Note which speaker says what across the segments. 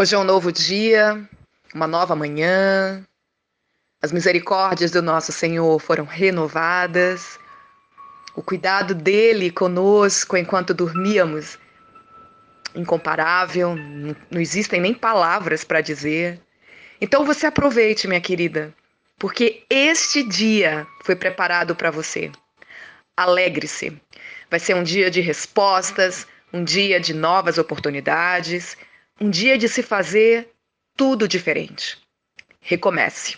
Speaker 1: Hoje é um novo dia, uma nova manhã. As misericórdias do nosso Senhor foram renovadas. O cuidado dele conosco enquanto dormíamos, incomparável, não existem nem palavras para dizer. Então você aproveite, minha querida, porque este dia foi preparado para você. Alegre-se. Vai ser um dia de respostas, um dia de novas oportunidades um dia de se fazer tudo diferente. Recomece.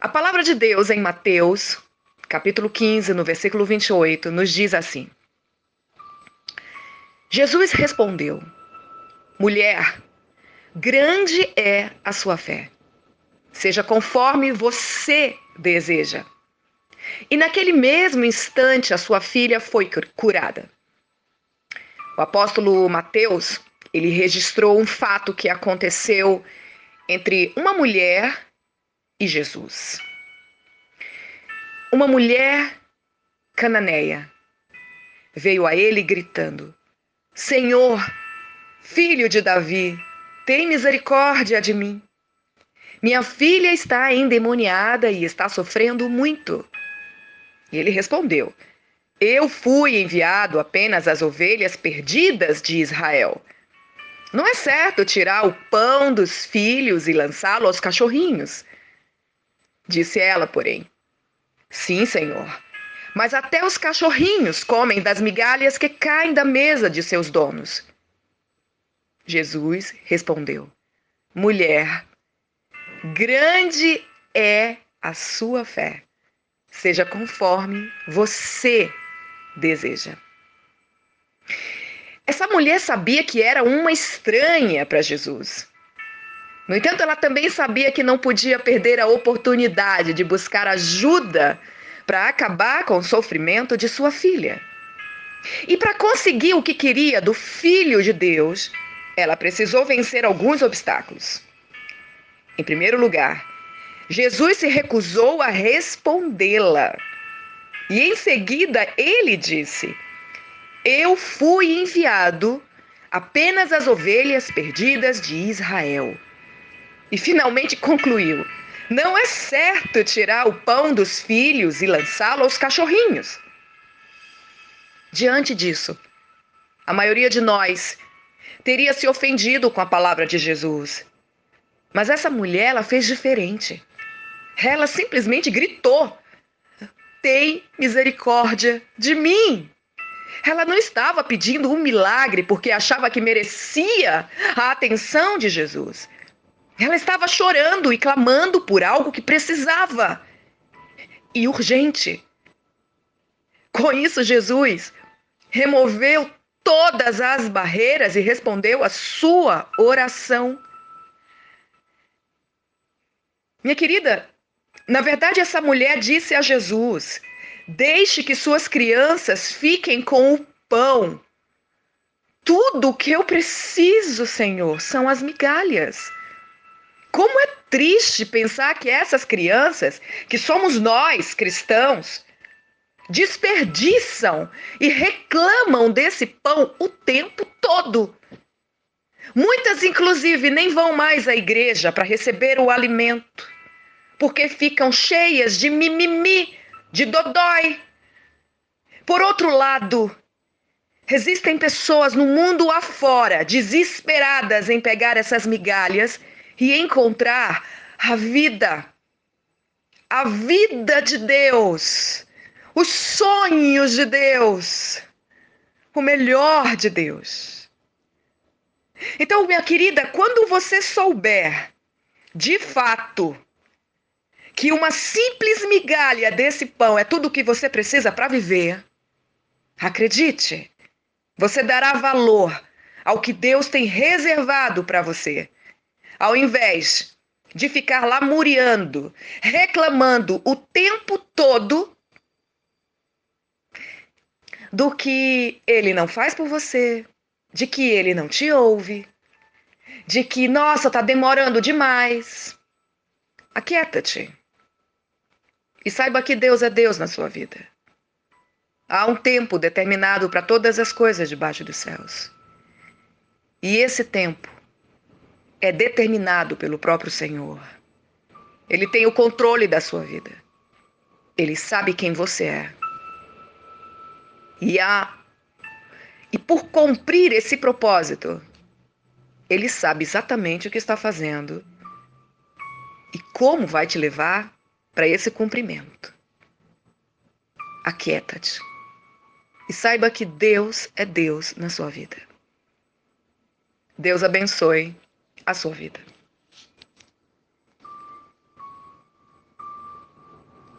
Speaker 1: A palavra de Deus em Mateus, capítulo 15, no versículo 28, nos diz assim: Jesus respondeu: Mulher, grande é a sua fé. Seja conforme você deseja. E naquele mesmo instante a sua filha foi curada. O apóstolo Mateus ele registrou um fato que aconteceu entre uma mulher e Jesus. Uma mulher cananeia veio a ele gritando: Senhor, filho de Davi, tem misericórdia de mim. Minha filha está endemoniada e está sofrendo muito. E ele respondeu: Eu fui enviado apenas às ovelhas perdidas de Israel. Não é certo tirar o pão dos filhos e lançá-lo aos cachorrinhos. Disse ela, porém. Sim, senhor. Mas até os cachorrinhos comem das migalhas que caem da mesa de seus donos. Jesus respondeu: Mulher, grande é a sua fé. Seja conforme você deseja. Essa mulher sabia que era uma estranha para Jesus. No entanto, ela também sabia que não podia perder a oportunidade de buscar ajuda para acabar com o sofrimento de sua filha. E para conseguir o que queria do Filho de Deus, ela precisou vencer alguns obstáculos. Em primeiro lugar, Jesus se recusou a respondê-la. E em seguida, ele disse: eu fui enviado apenas às ovelhas perdidas de Israel. E finalmente concluiu: não é certo tirar o pão dos filhos e lançá-lo aos cachorrinhos. Diante disso, a maioria de nós teria se ofendido com a palavra de Jesus. Mas essa mulher, ela fez diferente. Ela simplesmente gritou: Tem misericórdia de mim. Ela não estava pedindo um milagre porque achava que merecia a atenção de Jesus. Ela estava chorando e clamando por algo que precisava e urgente. Com isso, Jesus removeu todas as barreiras e respondeu a sua oração. Minha querida, na verdade, essa mulher disse a Jesus: Deixe que suas crianças fiquem com o pão. Tudo o que eu preciso, Senhor, são as migalhas. Como é triste pensar que essas crianças, que somos nós cristãos, desperdiçam e reclamam desse pão o tempo todo. Muitas, inclusive, nem vão mais à igreja para receber o alimento, porque ficam cheias de mimimi de dodói. Por outro lado, existem pessoas no mundo afora desesperadas em pegar essas migalhas e encontrar a vida, a vida de Deus, os sonhos de Deus, o melhor de Deus. Então, minha querida, quando você souber de fato que uma simples migalha desse pão é tudo o que você precisa para viver, acredite, você dará valor ao que Deus tem reservado para você, ao invés de ficar lá muriando, reclamando o tempo todo do que ele não faz por você, de que ele não te ouve, de que, nossa, tá demorando demais. Aquieta-te. E saiba que Deus é Deus na sua vida. Há um tempo determinado para todas as coisas debaixo dos céus. E esse tempo é determinado pelo próprio Senhor. Ele tem o controle da sua vida. Ele sabe quem você é. E a e por cumprir esse propósito, ele sabe exatamente o que está fazendo e como vai te levar para esse cumprimento. Aquieta-te e saiba que Deus é Deus na sua vida. Deus abençoe a sua vida.